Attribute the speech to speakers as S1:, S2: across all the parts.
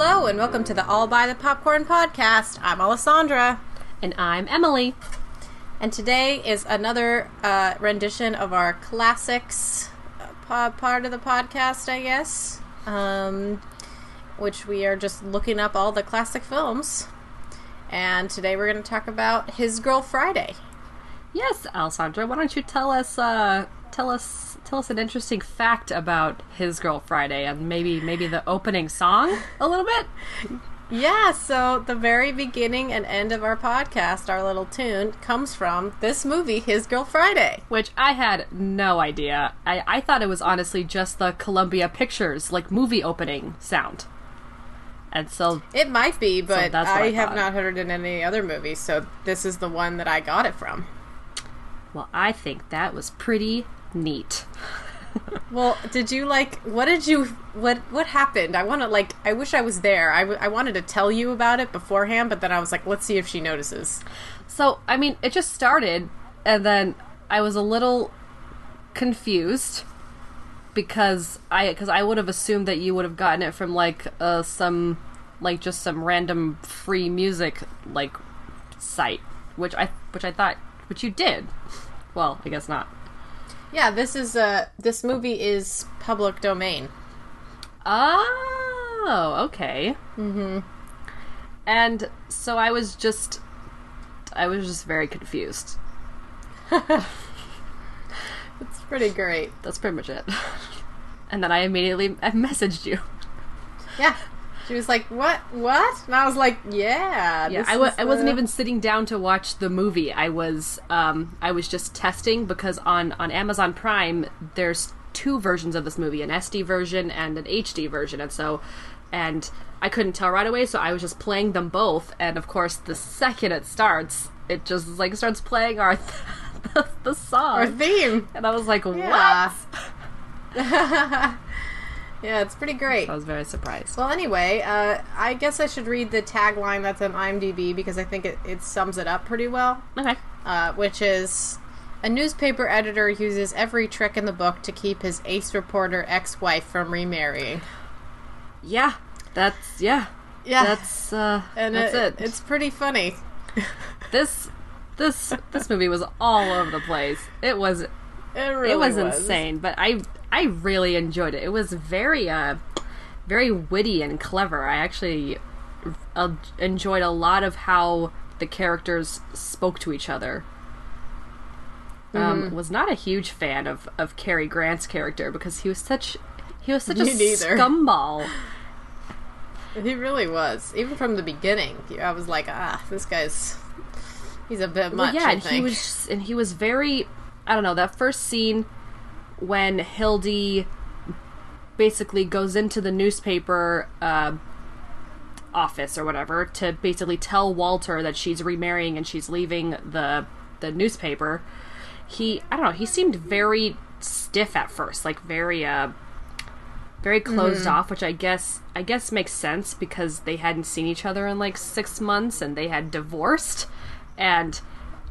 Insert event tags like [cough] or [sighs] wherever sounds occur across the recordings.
S1: Hello and welcome to the All by the Popcorn podcast. I'm Alessandra,
S2: And I'm Emily.
S1: and today is another uh, rendition of our classics uh, po- part of the podcast, I guess, um, which we are just looking up all the classic films. And today we're going to talk about His Girl Friday.
S2: Yes, Alessandra, why don't you tell us uh tell us tell us an interesting fact about His Girl Friday and maybe maybe the opening song a little bit?
S1: Yeah, so the very beginning and end of our podcast, our little tune, comes from this movie, His Girl Friday.
S2: Which I had no idea. I, I thought it was honestly just the Columbia Pictures like movie opening sound. And so
S1: It might be, but
S2: that's
S1: I,
S2: I
S1: have not heard it in any other movie, so this is the one that I got it from.
S2: well I think that was pretty neat. [laughs]
S1: Well, did you like? What did you? What what happened? I want to like. I wish I was there. I, w- I wanted to tell you about it beforehand, but then I was like, let's see if she notices.
S2: So, I mean, it just started, and then I was a little confused because I because I would have assumed that you would have gotten it from like uh, some like just some random free music like site, which I which I thought which you did. Well, I guess not.
S1: Yeah, this is uh this movie is public domain.
S2: Oh, okay. Mm-hmm. And so I was just, I was just very confused. [laughs]
S1: It's pretty great.
S2: That's pretty much it. [laughs] And then I immediately I messaged you.
S1: Yeah. She was like, "What? What?" And I was like, "Yeah."
S2: Yeah, I w-
S1: is
S2: I wasn't even sitting down to watch the movie. I was um I was just testing because on on Amazon Prime there's two versions of this movie, an SD version and an HD version, and so and I couldn't tell right away, so I was just playing them both. And of course, the second it starts, it just like starts playing our [laughs] the, the song,
S1: our theme.
S2: and I was like,
S1: Yeah.
S2: "What?" [laughs] [laughs]
S1: Yeah, it's pretty great.
S2: I was very surprised.
S1: Well, anyway, uh, I guess I should read the tagline that's on IMDb because I think it, it sums it up pretty well.
S2: Okay.
S1: uh, which is a newspaper editor uses every trick in the book to keep his ace reporter ex-wife from remarrying.
S2: Yeah, that's yeah.
S1: Yeah.
S2: That's uh,
S1: And
S2: that's
S1: it,
S2: it.
S1: It's pretty funny. [laughs]
S2: this this this movie was all over the place. It was
S1: It really
S2: it was, insane, but I I really enjoyed it. It was very uh very witty and clever. I actually uh, enjoyed a lot of how the characters spoke to each other.
S1: Mm-hmm.
S2: Um, was not a huge fan of of Cary Grant's character because he was such he was such [laughs]
S1: Me
S2: a
S1: neither.
S2: scumball.
S1: He really was. Even from the beginning, I was like, ah, this guy's he's a bit much.
S2: Well, yeah, and he was and he was very I don't know, that first scene when Hildy basically goes into the newspaper uh, office or whatever to basically tell Walter that she's remarrying and she's leaving the the newspaper. He I don't know, he seemed very stiff at first, like very uh very closed off, which I guess I guess makes sense because they hadn't seen each other in like six months and they had divorced, and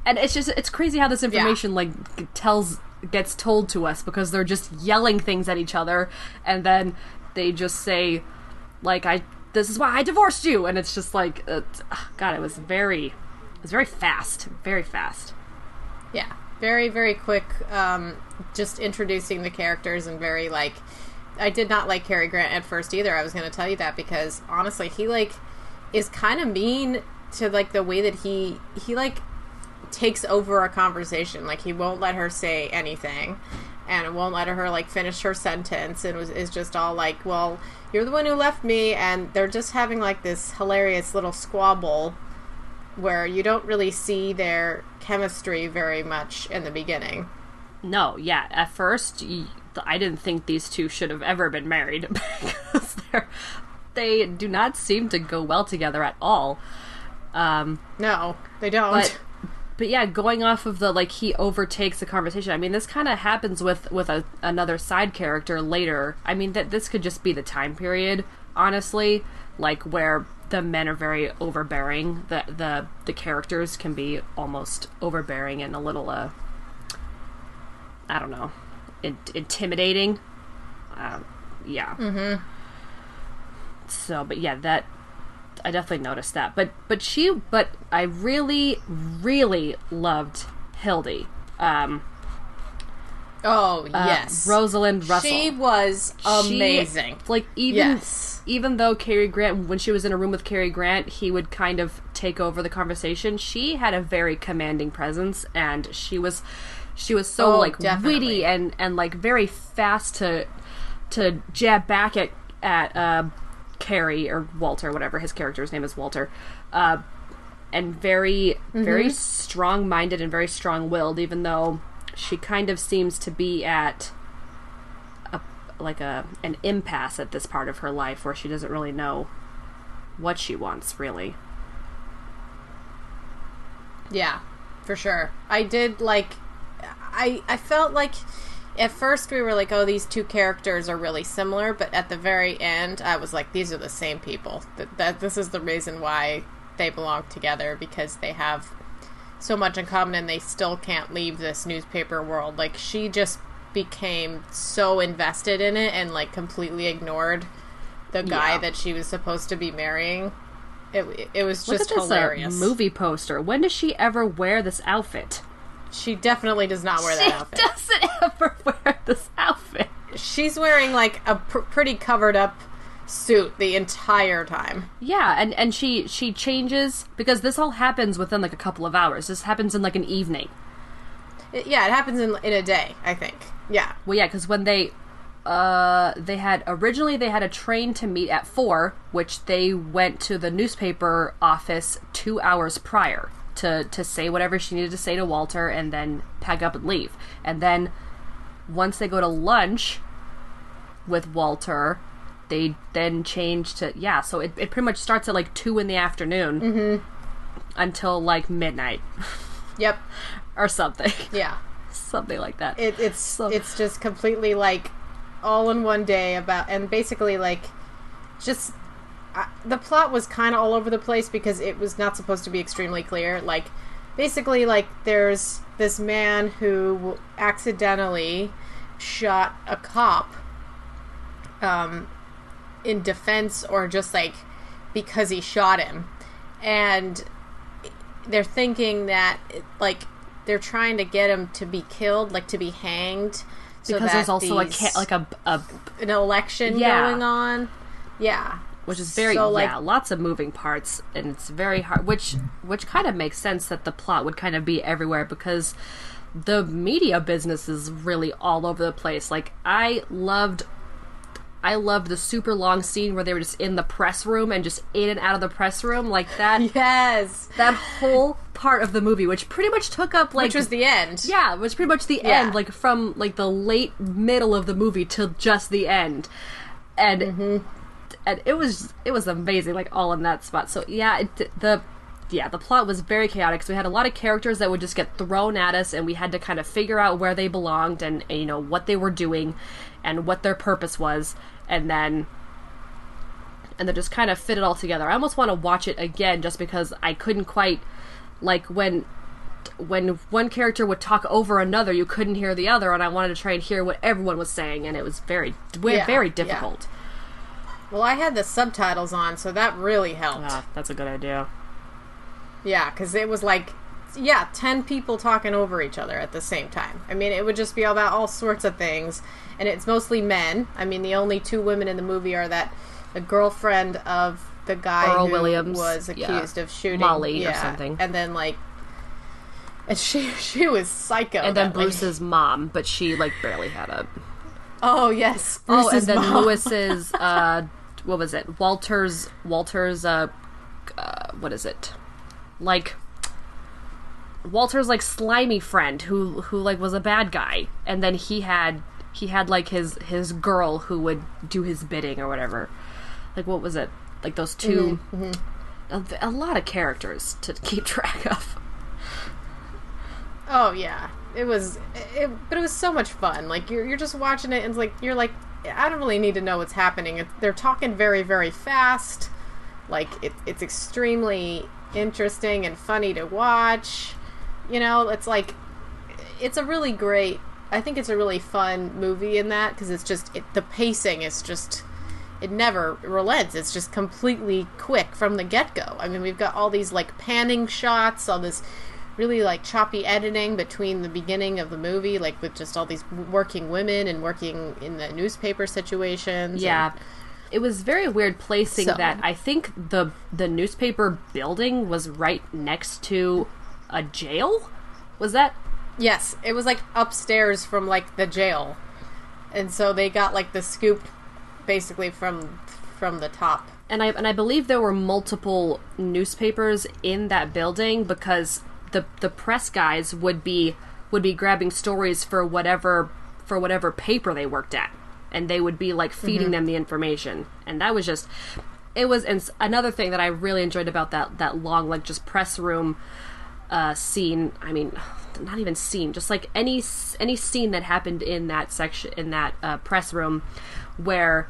S2: and it's just it's crazy how this information like tells gets told to us because they're just yelling things at each other, and then they just say like I this is why I divorced you, and it's just like it's, God, it was very it was very fast, very fast.
S1: Yeah, very very quick. Um, just introducing the characters and very like. I did not like Cary Grant at first either. I was going to tell you that because honestly, he like is kind of mean to like the way that he he like takes over a conversation. Like he won't let her say anything, and won't let her like finish her sentence, and was is just all like, "Well, you're the one who left me," and they're just having like this hilarious little squabble where you don't really see their chemistry very much in the beginning.
S2: No, yeah. At first, I didn't think these two should have ever been married [laughs] because they're, they do not seem to go well together at all. Um,
S1: No, they don't.
S2: but but yeah, going off of the like he overtakes the conversation. I mean, this kind of happens with with a, another side character later. I mean, that this could just be the time period, honestly, like where the men are very overbearing. The the the characters can be almost overbearing and a little uh, I don't know, in- intimidating. Uh, yeah. Mm-hmm. So, but yeah, that I definitely noticed that. But but she but I really really loved Hildy. Um
S1: oh
S2: uh,
S1: yes,
S2: Rosalind Russell.
S1: She was
S2: She-
S1: amazing.
S2: like even
S1: Yes.
S2: even though Cary Grant when she was in a room with Cary Grant, he would kind of take over the conversation. She had a very commanding presence and she was she was so
S1: Oh,
S2: like
S1: definitely.
S2: witty and and like very fast to to jab back at at uh Cary or Walter, whatever his character's name is Walter. Uh and very
S1: Mm-hmm.
S2: very strong minded and very strong willed, even though she kind of seems to be at a like a an impasse at this part of her life where she doesn't really know what she wants really.
S1: Yeah, for sure. I did like. I I felt like at first we were like, oh, these two characters are really similar, but at the very end, I was like, these are the same people. That, that this is the reason why they belong together because they have so much in common and they still can't leave this newspaper world. Like she just became so invested in it and like completely ignored the guy
S2: Yeah.
S1: that she was supposed to be marrying. It, it was
S2: Look
S1: just
S2: at this uh,
S1: hilarious.
S2: movie poster. When does she ever wear this outfit?
S1: She definitely does not wear that outfit.
S2: doesn't ever [laughs] wear this outfit.
S1: She's wearing like a pr- pretty covered up suit the entire time.
S2: Yeah, and and she she changes because this all happens within like a couple of hours. This happens in like an evening.
S1: It- yeah, it happens in in a day, I think. Yeah.
S2: Well, yeah, because when they uh they had originally they had a train to meet at four, which they went to the newspaper office two hours prior to to say whatever she needed to say to Walter, and then pack up and leave. And then once they go to lunch with Walter, they then change to yeah. So it it pretty much starts at like two in the afternoon until like midnight [laughs]
S1: Yep.
S2: or something,
S1: Yeah. [laughs]
S2: something like that.
S1: It, it's
S2: So-
S1: it's just completely like all in one day about and basically like just uh, the plot was kind of all over the place because it was not supposed to be extremely clear. Like basically like there's this man who accidentally shot a cop um in defense or just like because he shot him. And they're thinking that like they're trying to get him to be killed like to be hanged so
S2: because there's also a like a, a
S1: an election
S2: Yeah.
S1: going on. Yeah
S2: which is very
S1: So, like-
S2: yeah lots of moving parts and it's very hard which which kind of makes sense that the plot would kind of be everywhere because the media business is really all over the place like i loved i loved the super long scene where they were just in the press room and just in and out of the press room like that [laughs]
S1: yes
S2: that whole part of the movie which pretty much took up like
S1: which was the end
S2: yeah, it was pretty much the
S1: Yeah.
S2: end, like from like the late middle of the movie till just the end, and
S1: Mm-hmm.
S2: And it was it was amazing, like all in that spot. So yeah, it, the yeah the plot was very chaotic. So we had a lot of characters that would just get thrown at us, and we had to kind of figure out where they belonged and, and you know what they were doing, and what their purpose was, and then and then just kind of fit it all together. I almost want to watch it again just because I couldn't quite like when when one character would talk over another, you couldn't hear the other, and I wanted to try and hear what everyone was saying, and it was very
S1: Yeah,
S2: very
S1: yeah.
S2: difficult.
S1: Well i had the subtitles on so that really helped
S2: Ah, that's a good idea.
S1: Yeah, because it was like, yeah, 10 people talking over each other at the same time. I mean, it would just be about all sorts of things. And it's mostly men. I mean, the only two women in the movie are that the girlfriend of the guy
S2: Earl
S1: who
S2: Williams,
S1: was
S2: yeah.
S1: accused of shooting
S2: Molly or something.
S1: And then, like, [laughs] and she she was psycho.
S2: And then
S1: that lady.
S2: Bruce's mom, but she like barely had a.
S1: Oh, yes.
S2: Oh, and then
S1: mom.
S2: Lewis's. [laughs] uh What was it? Walter's. Walter's. uh, uh What is it? Like. Walter's like slimy friend who who like was a bad guy, and then he had he had like his his girl who would do his bidding or whatever. Like what was it? Like those 2 A, a lot of characters to keep [laughs] track of.
S1: Oh yeah, it was, it, but it was so much fun. Like you're you're just watching it and it's like you're like, I don't really need to know what's happening. They're talking very very fast. Like it, it's extremely interesting and funny to watch. You know, it's like it's a really great. I think it's a really fun movie in that because it's just it, the pacing is just it never relents. It's just completely quick from the get go. I mean, we've got all these like panning shots, all this really like choppy editing between the beginning of the movie, like with just all these working women and working in the newspaper situations.
S2: Yeah.
S1: and-
S2: It was very weird placing
S1: So-
S2: that. I think the the newspaper building was right next to a jail. Was that
S1: Yes, it was like upstairs from like the jail, and so they got like the scoop, basically from from the top.
S2: and I and I believe there were multiple newspapers in that building because the the press guys would be would be grabbing stories for whatever for whatever paper they worked at, and they would be like feeding them the information, and that was just it was and another thing that I really enjoyed about that that long like just press room uh, scene. I mean, [sighs] not even scene, just like any any scene that happened in that section in that uh, press room where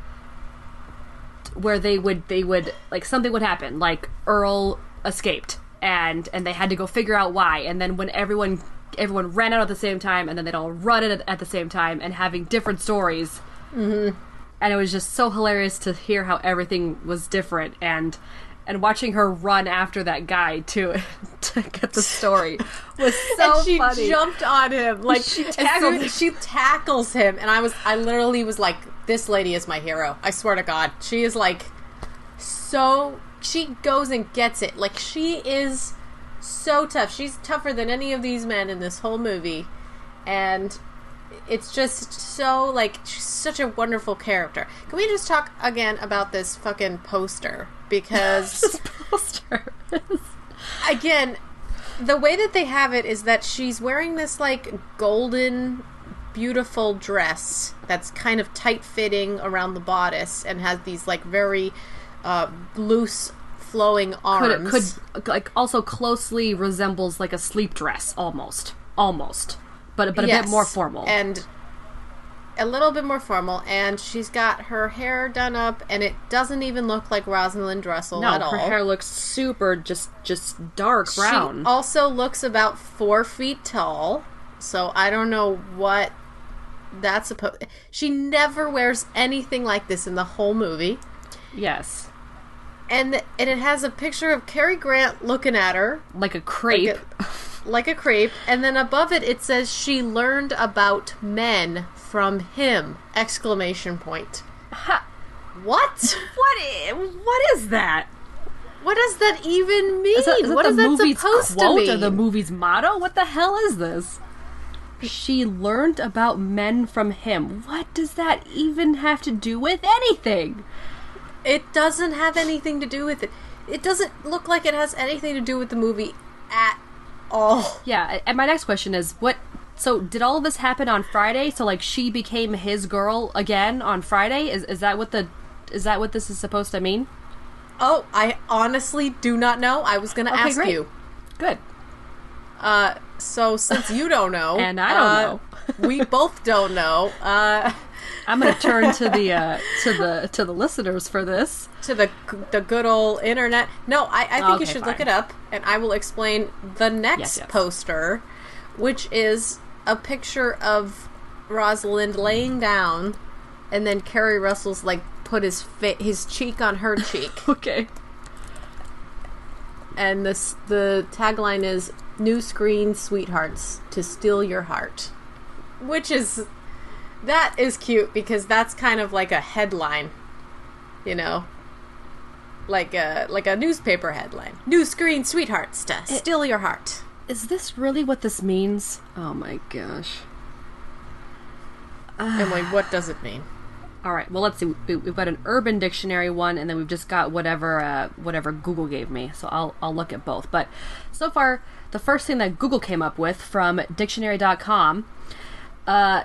S2: where they would they would like something would happen. Like earl escaped and and they had to go figure out why. And then when everyone everyone ran out at the same time and then they'd all run it at, the same time and having different stories. Mm-hmm. and it was just so hilarious to hear how everything was different and and watching her run after that guy to [laughs] to get the story was [laughs] so
S1: and she
S2: funny.
S1: jumped on him. Like
S2: She
S1: as
S2: tackled
S1: as she tackles him and i was i literally was like this lady is my hero. I swear to god she is like so she goes and gets it. Like she is so tough. She's tougher than any of these men in this whole movie. And it's just so like she's such a wonderful character. Can we just talk again about this fucking poster? Because [laughs]
S2: poster
S1: again, the way that they have it is that she's wearing this like golden, beautiful dress that's kind of tight fitting around the bodice and has these like very uh, loose, flowing
S2: could
S1: arms.
S2: could like also closely resembles like a sleep dress almost almost but but a bit more formal
S1: and a little bit more formal. And she's got her hair done up, and it doesn't even look like Rosalind Russell
S2: no
S1: at all.
S2: her hair looks super just just dark brown
S1: She also looks about four feet tall, so I don't know what that's supposed. She never wears anything like this in the whole movie,
S2: yes
S1: and and it has a picture of Cary Grant looking at her
S2: like a crepe
S1: like a, like a crepe, and then above it it says she learned about men from him! Exclamation point. What?
S2: what what is that
S1: What does that even mean?
S2: is that, is that
S1: what is that supposed to
S2: quote
S1: mean?
S2: or the movie's motto what the hell is this she learned about men from him what does that even have to do with anything
S1: It doesn't have anything to do with it. It doesn't look like it has anything to do with the movie at all.
S2: Yeah, and my next question is what so did all of this happen on Friday? So like she became his girl again on Friday? Is is that what the is that what this is supposed to mean?
S1: Oh, I honestly do not know. I was going to
S2: Okay,
S1: ask
S2: great.
S1: you.
S2: Good.
S1: Uh, so since you don't know, [laughs]
S2: And I don't
S1: uh,
S2: know.
S1: we both don't know. Uh, [laughs]
S2: I'm going to turn to the uh to the to the listeners for this.
S1: to the the good old internet. No, I, I think you
S2: Okay,
S1: should look it up, and I will explain the next
S2: Yes, yes.
S1: poster, which is a picture of Rosalind laying down, and then Cary Russell's like put his fa- his cheek on her cheek, [laughs]
S2: Okay.
S1: and this the tagline is "New Screen Sweethearts to Steal Your Heart," which is that is cute because that's kind of like a headline, you know. Like a like a newspaper headline. New screen sweethearts to steal your heart.
S2: Is this really what this means? Oh my gosh.
S1: Emily, what does it mean? [sighs]
S2: All right. Well, let's see. We- We've got an Urban Dictionary one, and then we've just got whatever uh, whatever Google gave me. So I'll I'll look at both. But so far, the first thing that Google came up with from Dictionary.com uh,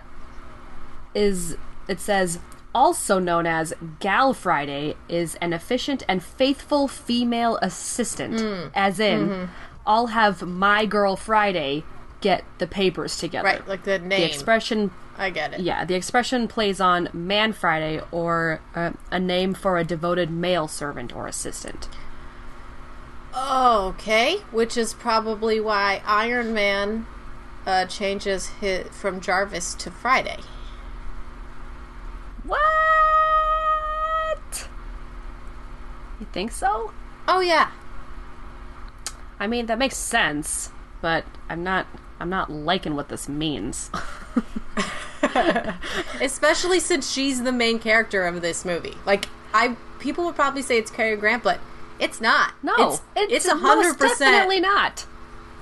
S2: is it says also known as Gal Friday is an efficient and faithful female assistant, as in I'll have my girl Friday get the papers together.
S1: Right, like the name.
S2: The expression
S1: I get it.
S2: yeah, the expression plays on Man Friday or uh, a name for a devoted male servant or assistant.
S1: Okay, which is probably why Iron Man uh, changes his, from Jarvis to Friday.
S2: What? You think so?
S1: Oh yeah,
S2: I mean, that makes sense, but I'm not. I'm not liking what this means. [laughs]
S1: especially since she's the main character of this movie. Like I, people would probably say it's Cary Grant, but it's not.
S2: No,
S1: it's it's a hundred
S2: Definitely not.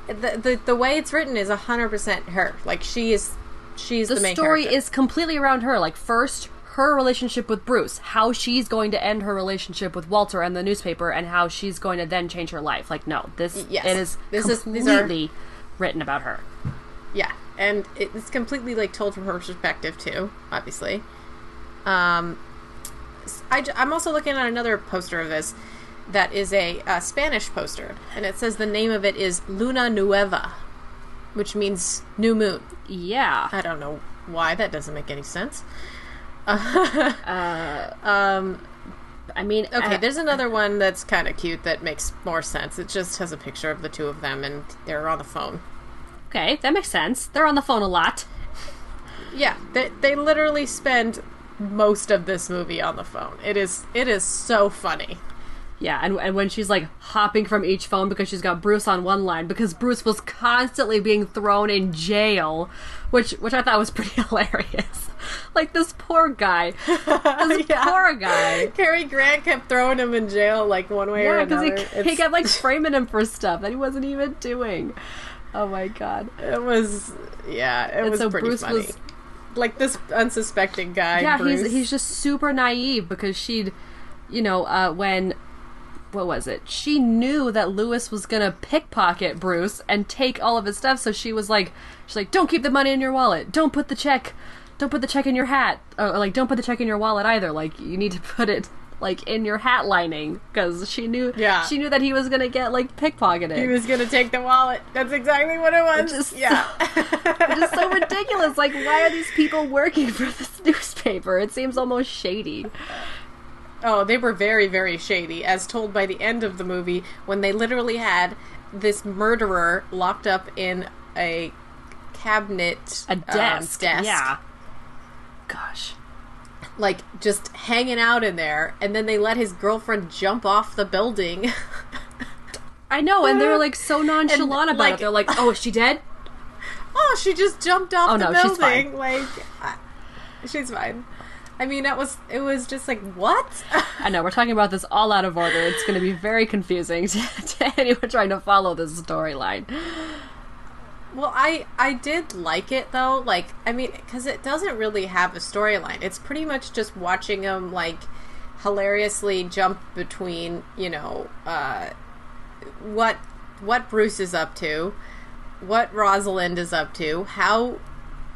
S1: The, the the way it's written is a hundred percent her. Like she is, she's the, main
S2: The
S1: main
S2: story
S1: character.
S2: is completely around her. Like first, her relationship with Bruce, how she's going to end her relationship with Walter and the newspaper, and how she's going to then change her life. Like no, this
S1: Yes.
S2: it is
S1: This is- these are-
S2: completely written about her.
S1: Yeah, and it's completely like told from her perspective too, obviously. Um, I, I'm also looking at another poster of this that is a, uh Spanish poster, and it says the name of it is Luna Nueva, which means new moon.
S2: Yeah.
S1: I don't know why that doesn't make any sense. [laughs]
S2: I mean,
S1: Okay,
S2: uh,
S1: there's another one that's kind of cute that makes more sense. It just has a picture of the two of them, and they're on the phone.
S2: okay, that makes sense. They're on the phone a lot.
S1: Yeah, they they literally spend most of this movie on the phone. It is it is so funny.
S2: Yeah, and, and when she's like hopping from each phone because she's got Bruce on one line because Bruce was constantly being thrown in jail, which which I thought was [laughs] pretty hilarious. Like this poor guy, this [laughs]
S1: Yeah.
S2: poor guy.
S1: Cary Grant kept throwing him in jail like one way or
S2: Yeah, because
S1: another.
S2: he, he kept like [laughs] framing him for stuff that he wasn't even doing. Oh my god!
S1: it was yeah, it
S2: And
S1: was
S2: so
S1: pretty
S2: Bruce
S1: funny.
S2: was-
S1: like this unsuspecting guy.
S2: yeah,
S1: Bruce.
S2: he's he's just super naive because she'd, you know, uh, when what was it? She knew that Lewis was gonna pickpocket Bruce and take all of his stuff, so she was like, she's like, don't keep the money in your wallet. Don't put the check. Don't put the check in your hat. Or like, don't put the check in your wallet either. Like, you need to [laughs] put it like in your hat lining because she knew.
S1: Yeah.
S2: She knew that he was gonna get like pickpocketed.
S1: he was gonna take the wallet. That's exactly what it was.
S2: Just-
S1: yeah.
S2: Which is so ridiculous. Like, why are these people working for this [laughs] newspaper? It seems almost shady.
S1: Oh, they were very, very shady, as told by the end of the movie, when they literally had this murderer locked up in a cabinet,
S2: A
S1: um,
S2: desk.
S1: desk,
S2: Yeah. Gosh.
S1: like just hanging out in there, and then they let his girlfriend jump off the building.
S2: I know, and they're [laughs] like so nonchalant about
S1: like-
S2: it. They're like, "Oh, is she dead?" [laughs]
S1: oh, she just jumped off
S2: Oh,
S1: the
S2: no, she's
S1: building.
S2: fine.
S1: Like, she's fine. I mean, that was it. Was just like what?
S2: I know we're talking about this all out of order. It's going to be very confusing [laughs] to, to anyone trying to follow this storyline.
S1: Well, I I did like it though. Like, I mean, because it doesn't really have a storyline. It's pretty much just watching them like hilariously jump between, you know, uh, what what Bruce is up to, what Rosalind is up to, how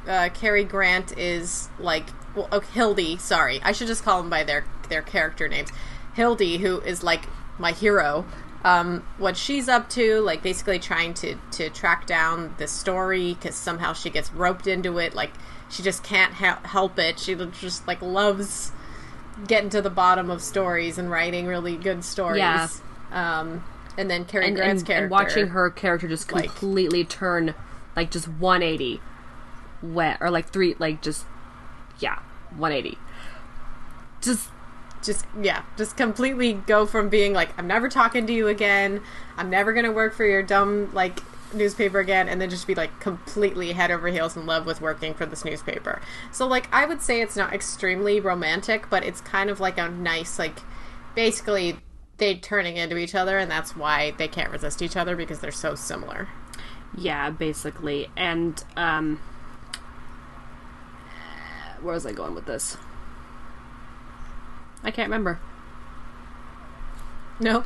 S1: uh, Cary Grant is like. Well, oh, Hildy. Sorry, I should just call them by their their character names. Hildy, who is like my hero. Um, what she's up to, like basically trying to to track down the story because somehow she gets roped into it. Like she just can't ha- help it. She just like loves getting to the bottom of stories and writing really good stories.
S2: Yeah.
S1: Um, and then Cary
S2: And,
S1: Grant's
S2: and,
S1: character
S2: and watching her character just
S1: like-
S2: completely turn, like just 180, wet or like three, like just yeah, 180. Just
S1: just yeah just completely go from being like i'm never talking to you again i'm never gonna work for your dumb like newspaper again and then just be like completely head over heels in love with working for this newspaper so like i would say it's not extremely romantic but it's kind of like a nice like basically they turning into each other and that's why they can't resist each other because they're so similar
S2: Yeah, basically. And um where was I going with this? I can't remember.
S1: No.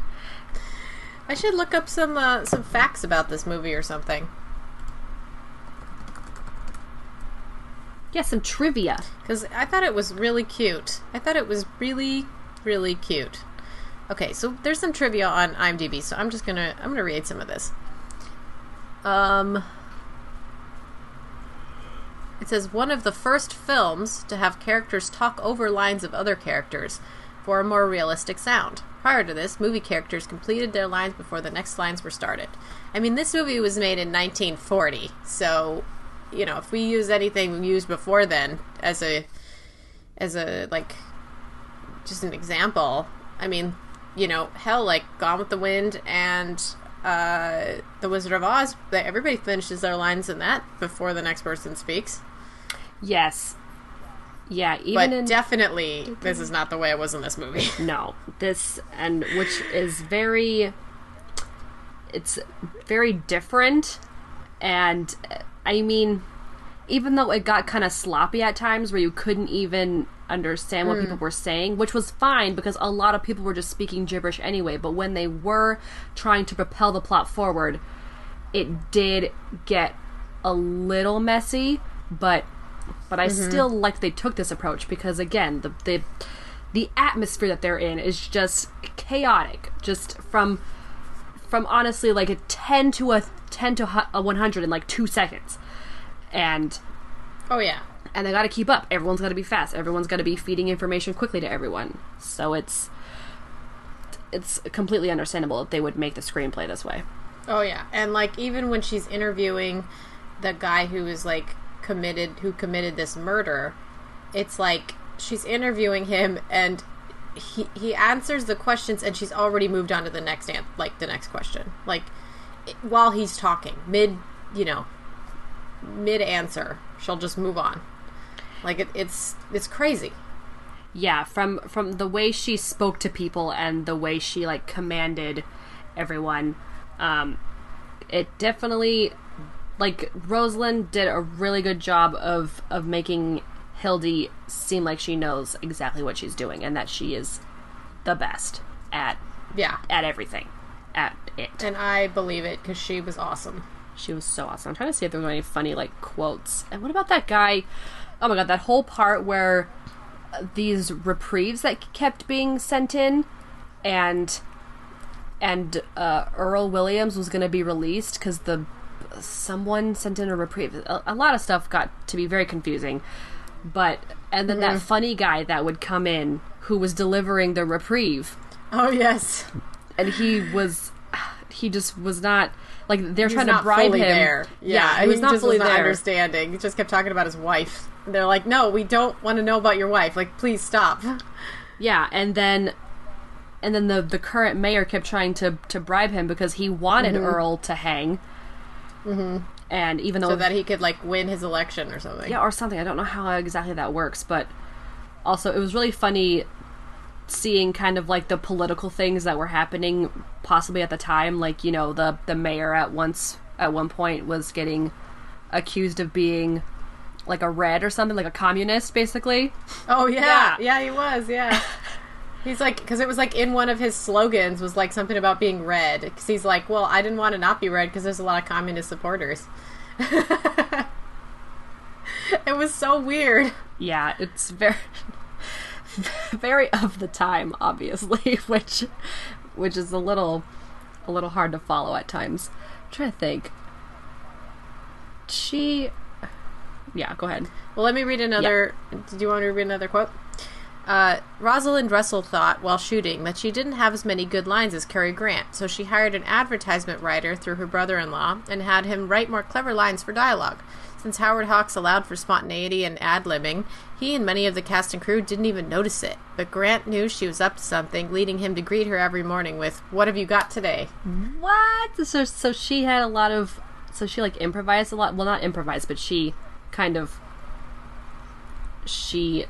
S1: I should look up some uh, some facts about this movie or something.
S2: Yeah, some trivia.
S1: Because I thought it was really cute. I thought it was really, really cute. Okay, so there's some trivia on IMDb, so I'm just gonna I'm gonna read some of this. Um, it says one of the first films to have characters talk over lines of other characters for a more realistic sound. Prior to this, movie characters completed their lines before the next lines were started. I mean, this movie was made in 1940, so you know, if we use anything we used before then as a as a like just an example, I mean, you know, hell, like Gone with the Wind and uh, The Wizard of Oz, everybody finishes their lines in that before the next person speaks.
S2: Yes. Yeah, even
S1: But
S2: in
S1: definitely, this is not the way it was in this movie. [laughs]
S2: no this and which is very it's very different and i mean even though it got kind of sloppy at times where you couldn't even understand what people mm. were saying which was fine because a lot of people were just speaking gibberish anyway but when they were trying to propel the plot forward it did get a little messy but but I mm-hmm. still like they took this approach because again the the the atmosphere that they're in is just chaotic. Just from from honestly like a 10 to a 10 to a 100 in like 2 seconds. And
S1: Oh yeah,
S2: and they got to keep up. Everyone's got to be fast. Everyone's got to be feeding information quickly to everyone. So it's it's completely understandable that they would make the screenplay this way.
S1: Oh yeah, and like even when she's interviewing the guy who is like committed, who committed this murder, it's like she's interviewing him and. He, he answers the questions and she's already moved on to the next an- like the next question like it, while he's talking mid you know mid answer she'll just move on like it, it's it's crazy
S2: yeah from from the way she spoke to people and the way she like commanded everyone um it definitely like rosalind did a really good job of of making hildy seem like she knows exactly what she's doing and that she is the best at
S1: yeah.
S2: at everything. At it.
S1: And i believe it because she was awesome.
S2: She was so awesome. I'm trying to see if there were any funny like quotes. And what about that guy? Oh my god that whole part where uh, these reprieves that kept being sent in and and uh, earl williams was going to be released because the someone sent in a reprieve a, a lot of stuff got to be very confusing but and then that mm-hmm. funny guy that would come in who was delivering the reprieve
S1: oh yes
S2: and he was he just was not like they're trying to bribe him
S1: there. Yeah,
S2: he was not
S1: just
S2: fully
S1: was not
S2: there
S1: understanding. He just kept talking about his wife. They're like, "No, we don't want to know about your wife. Like, please stop." [laughs]
S2: Yeah, and then and then the the current mayor kept trying to to bribe him because he wanted mm-hmm. Earl to hang. Mm-hmm. And even though
S1: so that he could like win his election or something.
S2: yeah, or something, I don't know how exactly that works, but also it was really funny seeing kind of like the political things that were happening possibly at the time like you know the the mayor at once at one point was getting accused of being like a red or something like a communist basically
S1: Oh yeah,
S2: Yeah.
S1: yeah, he was. Yeah. [laughs] He's like, because it was like in one of his slogans was like something about being red. Because he's like, well, I didn't want to not be red because there's a lot of communist supporters. [laughs] it was so weird.
S2: yeah it's very [laughs] very of the time obviously [laughs] which which is a little a little hard to follow at times I'm trying to think she yeah go ahead
S1: Well, let me read another. Did you want to read another quote? Uh, Rosalind Russell thought, while shooting, that she didn't have as many good lines as Cary Grant, so she hired an advertisement writer through her brother in law and had him write more clever lines for dialogue. Since Howard Hawks allowed for spontaneity and ad libbing, he and many of the cast and crew didn't even notice it. But Grant knew she was up to something, leading him to greet her every morning with, What have you got today?
S2: what so so she had a lot of so she like improvised a lot well not improvised but she kind of she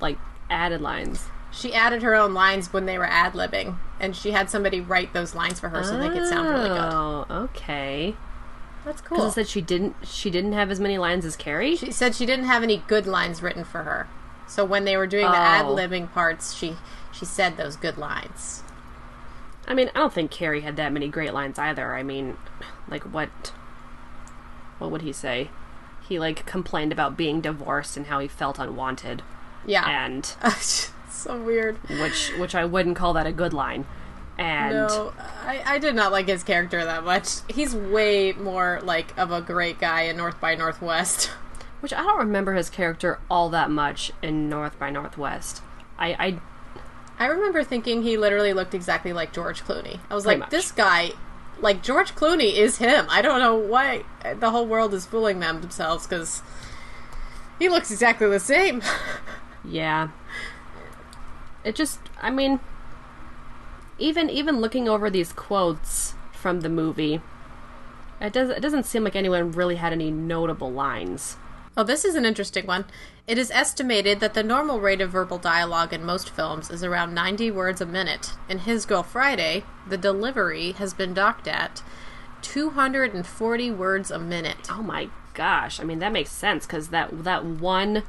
S2: like added lines
S1: She added her own lines when they were ad libbing, and she had somebody write those lines for her so they could sound really good.
S2: oh okay
S1: That's cool.
S2: it said she didn't she didn't have as many lines as Cary
S1: She said she didn't have any good lines written for her. So when they were doing the ad
S2: Oh.
S1: libbing parts, she she said those good lines.
S2: I mean, I don't think Cary had that many great lines either. I mean, like what? What would he say? He like complained about being divorced and how he felt unwanted,
S1: Yeah.
S2: and [laughs]
S1: so weird.
S2: which which I wouldn't call that a good line. And
S1: No, I, I did not like his character that much. He's way more like of a great guy in North by Northwest. [laughs]
S2: which I don't remember his character all that much in North by Northwest. I, I
S1: I remember thinking he literally looked exactly like George Clooney. I was like,
S2: much.
S1: this guy, like George Clooney, is him. I don't know why the whole world is fooling them themselves because he looks exactly the same. [laughs]
S2: Yeah. It just I mean even even looking over these quotes from the movie it does it doesn't seem like anyone really had any notable lines.
S1: Oh, this is an interesting one. It is estimated that the normal rate of verbal dialogue in most films is around 90 words a minute. In His Girl Friday, the delivery has been docked at 240 words a minute.
S2: Oh my gosh. I mean that makes sense cuz that that one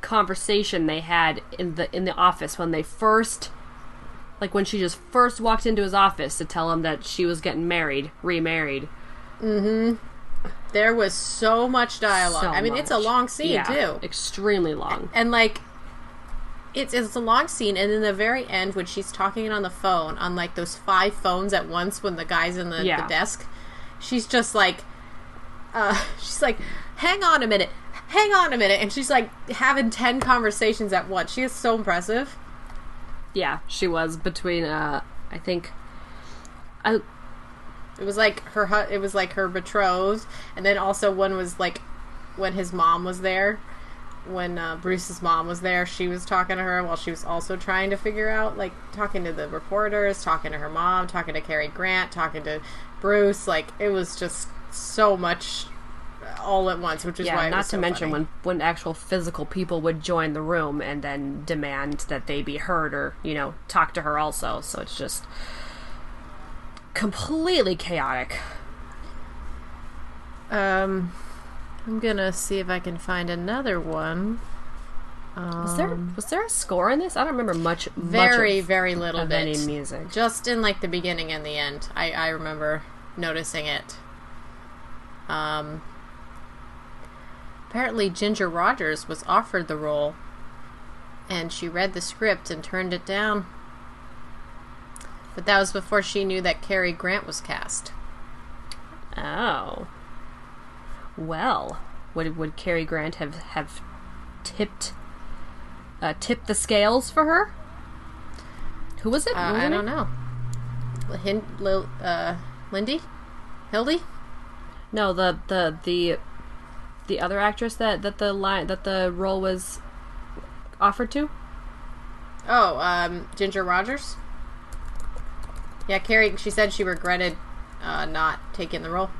S2: conversation they had in the in the office when they first like when she just first walked into his office to tell him that she was getting married, remarried. Mm-hmm.
S1: There was so much dialogue.
S2: So
S1: I mean, it's a long scene,
S2: Yeah,
S1: too.
S2: Extremely long.
S1: and like it's it's a long scene and in the very end when she's talking on the phone on like those five phones at once when the guy's in the,
S2: Yeah.
S1: the desk she's just like uh [laughs] she's like hang on a minute hang on a minute and she's like having 10 conversations at once. She is so impressive.
S2: Yeah, she was between uh I think I
S1: it was like her hu- it was like her betrothed and then also one was like when his mom was there when uh, bruce's mom was there she was talking to her while she was also trying to figure out like talking to the reporters talking to her mom talking to Cary grant talking to bruce like it was just so much all at once which is why
S2: yeah,
S1: it
S2: not to
S1: so
S2: mention
S1: funny.
S2: when when actual physical people would join the room and then demand that they be heard or, you know, talk to her also. So it's just completely chaotic.
S1: um i'm gonna see if i can find another one
S2: Was there was there a score in this? I don't remember much
S1: Um, very
S2: much of,
S1: very little
S2: of
S1: bit
S2: any music.
S1: just in like the beginning and the end i i remember noticing it um apparently ginger rogers was offered the role and she read the script and turned it down but that was before she knew that Cary Grant was cast.
S2: Oh. Well, would would Cary Grant have have tipped uh, tipped the scales for her? Who was it?
S1: Uh, I don't know. Hin- Lil- uh, Lindy? Hildy?
S2: No, the the the the other actress that that the line that the role was offered to.
S1: Oh, um, Ginger Rogers? Yeah, Carrie, she said she regretted uh, not taking the role.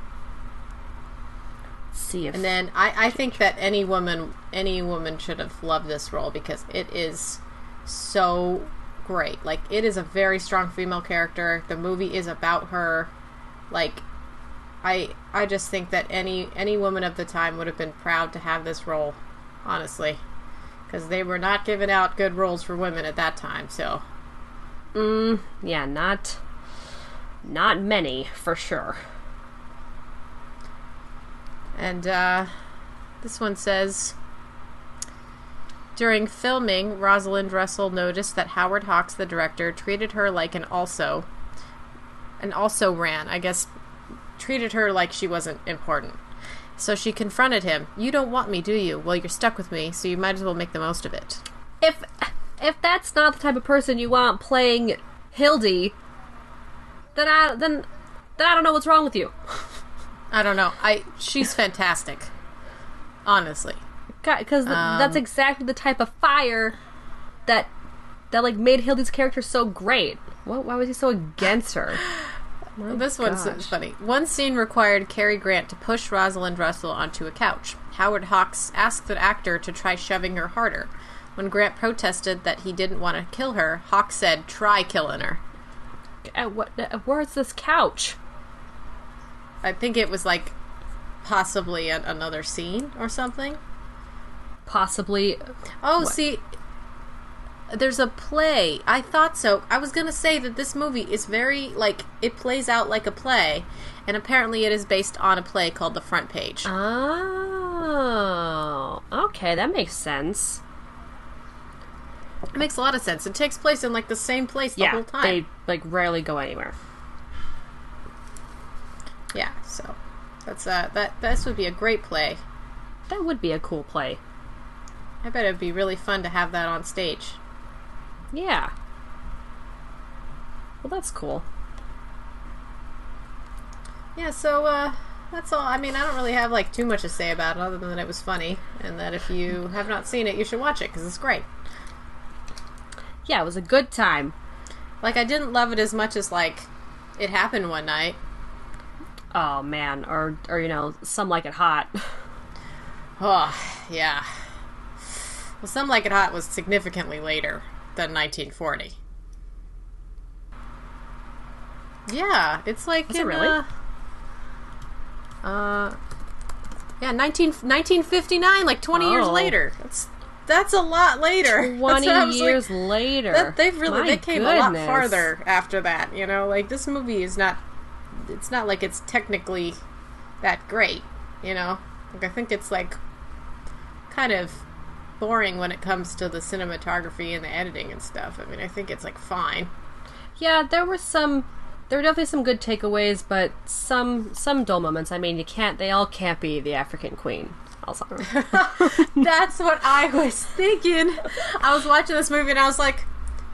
S2: Let's see if
S1: And then I, I think that any woman any woman should have loved this role because it is so great. Like it is a very strong female character. The movie is about her. Like I I just think that any any woman of the time would have been proud to have this role, honestly. Because they were not giving out good roles for women at that time, so
S2: yeah, not not many for sure.
S1: And uh, this one says During filming, Rosalind Russell noticed that Howard Hawks, the director, treated her like an also. And also ran, I guess, treated her like she wasn't important. So she confronted him. You don't want me, do you? Well, you're stuck with me, so you might as well make the most of it.
S2: If if that's not the type of person you want playing Hildy, then I then then I don't know what's wrong with you. [laughs]
S1: I don't know. I she's fantastic. Honestly.
S2: because that's um, exactly the type of fire that that like made Hildy's character so great. What, why was he so against her? [laughs] My
S1: This one's funny. One scene required Cary Grant to push Rosalind Russell onto a couch. Howard Hawks asked the actor to try shoving her harder. When Grant protested that he didn't want to kill her, Hawks said, "Try killing her."
S2: Uh, what, uh, where's this couch?
S1: I think it was like possibly another scene or something.
S2: Possibly.
S1: Oh, see, there's a play. I thought so. I was gonna say that this movie is very like it plays out like a play, and apparently it is based on a play called The Front Page.
S2: Oh, okay, that makes sense.
S1: It makes a lot of sense. It takes place in like the same place the
S2: yeah,
S1: whole time.
S2: they like rarely go anywhere.
S1: Yeah, so that's uh that this would be a great play.
S2: That would be a cool play.
S1: I bet it'd be really fun to have that on stage.
S2: Yeah. Well, that's cool.
S1: Yeah, so uh that's all. I mean, I don't really have like too much to say about it other than that it was funny and that if you have not seen it, you should watch it cuz it's great.
S2: Yeah, it was a good time.
S1: Like I didn't love it as much as like it happened one night.
S2: Oh man, or or you know, some like it hot. [laughs]
S1: Oh, yeah. Well, Some Like It Hot was significantly later than 1940. Yeah, it's like
S2: Was it really?
S1: Uh, uh, yeah, 19, 1959, like 20 years
S2: Oh.
S1: later. That's that's a lot later. [laughs] That's
S2: Twenty
S1: what I like-
S2: years later.
S1: that, they've really
S2: My
S1: they came a lot farther after that. You know, like this movie is not. It's not like it's technically that great. You know, like I think it's like kind of boring when it comes to the cinematography and the editing and stuff. I mean, I think it's like fine.
S2: Yeah, there were some. There were definitely some good takeaways, but some some dull moments. I mean, you can't. They all can't be the African Queen. Also, [laughs] [laughs]
S1: That's what I was thinking. I was watching this movie and I was like,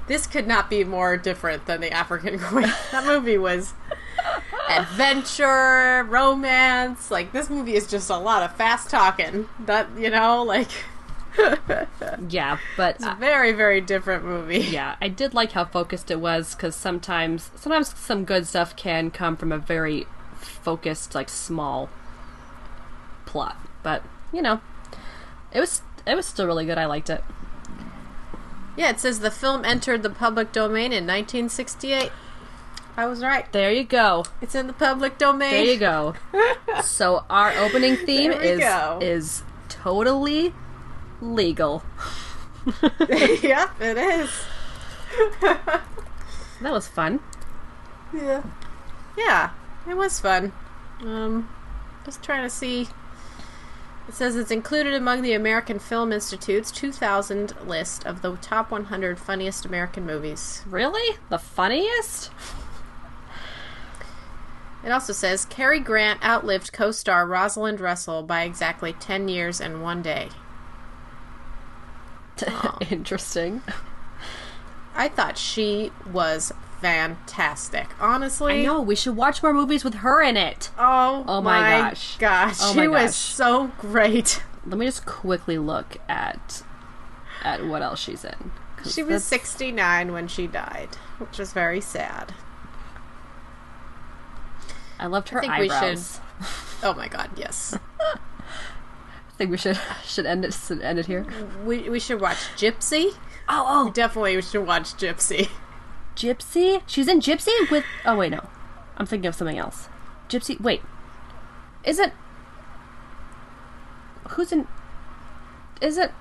S1: this could not be more different than the African [laughs] Queen. That movie was adventure, romance. Like this movie is just a lot of fast talking. That you know, like
S2: yeah, but
S1: it's a very, very different movie. [laughs]
S2: yeah, I did like how focused it was because sometimes sometimes some good stuff can come from a very focused, like small plot. But you know, it was it was still really good. I liked it.
S1: Yeah, it says the film entered the public domain in 1968. I was right.
S2: There you go.
S1: It's in the public domain.
S2: There you go. [laughs] so our opening theme is
S1: go.
S2: is totally legal. [laughs]
S1: yep, it is. [laughs]
S2: That was fun.
S1: Yeah. Yeah, it was fun. Um, just trying to see. It says it's included among the American Film Institute's 2000 list of the top 100 funniest American movies.
S2: Really? The funniest?
S1: It also says Cary Grant outlived co star Rosalind Russell by exactly 10 years and one day. [laughs]
S2: Interesting.
S1: I thought she was fantastic. Honestly.
S2: I know. We should watch more movies with her in it.
S1: Oh,
S2: Oh my
S1: my
S2: gosh.
S1: gosh.
S2: Oh
S1: she
S2: my
S1: was so great.
S2: Let me just quickly look at at what else she's in.
S1: She was 69 when she died, which is very sad.
S2: I loved her
S1: think we should-
S2: eyebrows. [laughs]
S1: Oh my god, yes. [laughs]
S2: I think we should [laughs] should end it end it here.
S1: we, we should watch Gypsy.
S2: Oh, oh,
S1: Definitely we should watch Gypsy.
S2: Gypsy. She's in Gypsy with. Oh wait, no, I'm thinking of something else. Gypsy. Wait, is it? Who's in? Is it?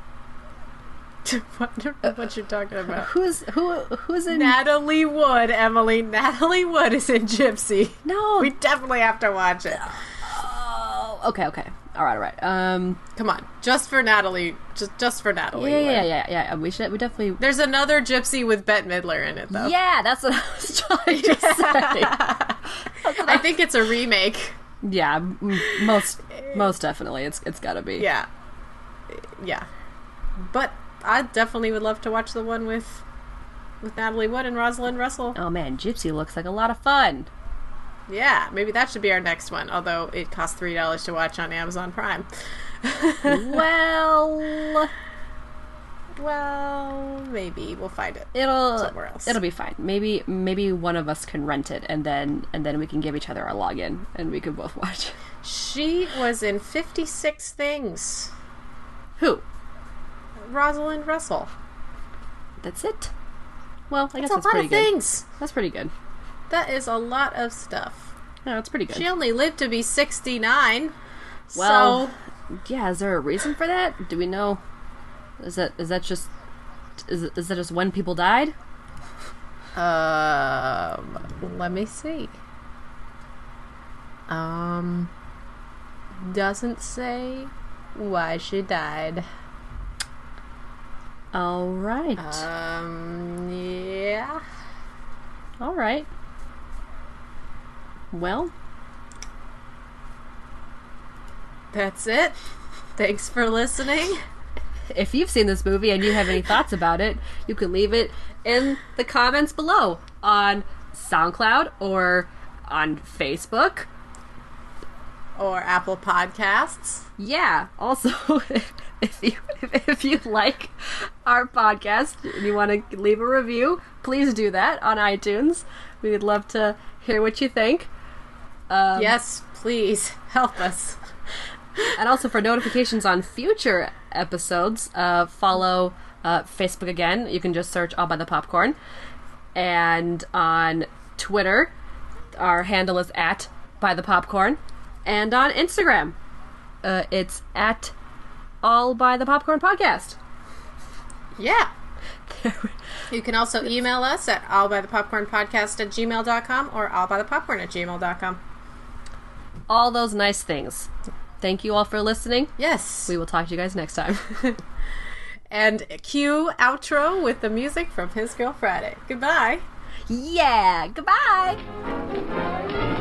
S1: I don't what you're talking about.
S2: Who's who? Who's in?
S1: Natalie Wood, Emily. Natalie Wood is in Gypsy.
S2: no.
S1: We definitely have to watch it.
S2: oh, okay, okay. All right, all right. Um.
S1: Come on, just for Natalie. Just just for Natalie.
S2: Yeah, yeah, yeah, yeah, yeah. We should. We definitely.
S1: There's another Gypsy with Bette Midler in it, though.
S2: Yeah, that's what I was trying to [laughs] say. [laughs]
S1: I think it's a remake.
S2: Yeah, m- most most definitely. It's it's got to be.
S1: Yeah, yeah. But I definitely would love to watch the one with with Natalie Wood and Rosalind Russell.
S2: Oh man, Gypsy looks like a lot of fun.
S1: Yeah, maybe that should be our next one. Although it costs three dollars to watch on Amazon Prime. [laughs]
S2: well,
S1: Well, maybe we'll find it.
S2: it'll
S1: Somewhere else.
S2: it'll be fine. Maybe maybe one of us can rent it, and then and then we can give each other our login, and we can both watch.
S1: She was in Fifty Six Things.
S2: Who?
S1: Rosalind Russell.
S2: That's it. Well, I guess
S1: That's
S2: that's
S1: a lot
S2: pretty
S1: of
S2: good.
S1: things.
S2: That's pretty good.
S1: That is a lot of stuff.
S2: No, it's pretty good.
S1: She only lived to be sixty nine.
S2: Well,
S1: so
S2: yeah. Is there a reason for that? Do we know? Is that is that just Is it, is it just when people died?
S1: Um, let me see. Um, doesn't say why she died.
S2: All right.
S1: Um, yeah.
S2: All right. Well,
S1: That's it. Thanks for listening.
S2: if you've seen this movie and you have any thoughts about it, you can leave it in the comments below on SoundCloud or on Facebook.
S1: Or Apple Podcasts.
S2: Yeah. Also, [laughs] if you if you like our podcast and you want to leave a review, please do that on iTunes. We would love to hear what you think. Um,
S1: yes, please [laughs] help us.
S2: and also for notifications on future episodes, uh, follow uh, Facebook again. You can just search All by the Popcorn. And on Twitter, our handle is at by the popcorn. And on Instagram, uh, it's at All by the Popcorn Podcast.
S1: Yeah. [laughs] You can also email us at allbythepopcornpodcast at gmail.com or allbythepopcorn at gmail.com.
S2: All those nice things. Thank you all for listening.
S1: Yes.
S2: We will talk to you guys next time. [laughs]
S1: and cue outro with the music from His Girl Friday. Goodbye.
S2: yeah, goodbye.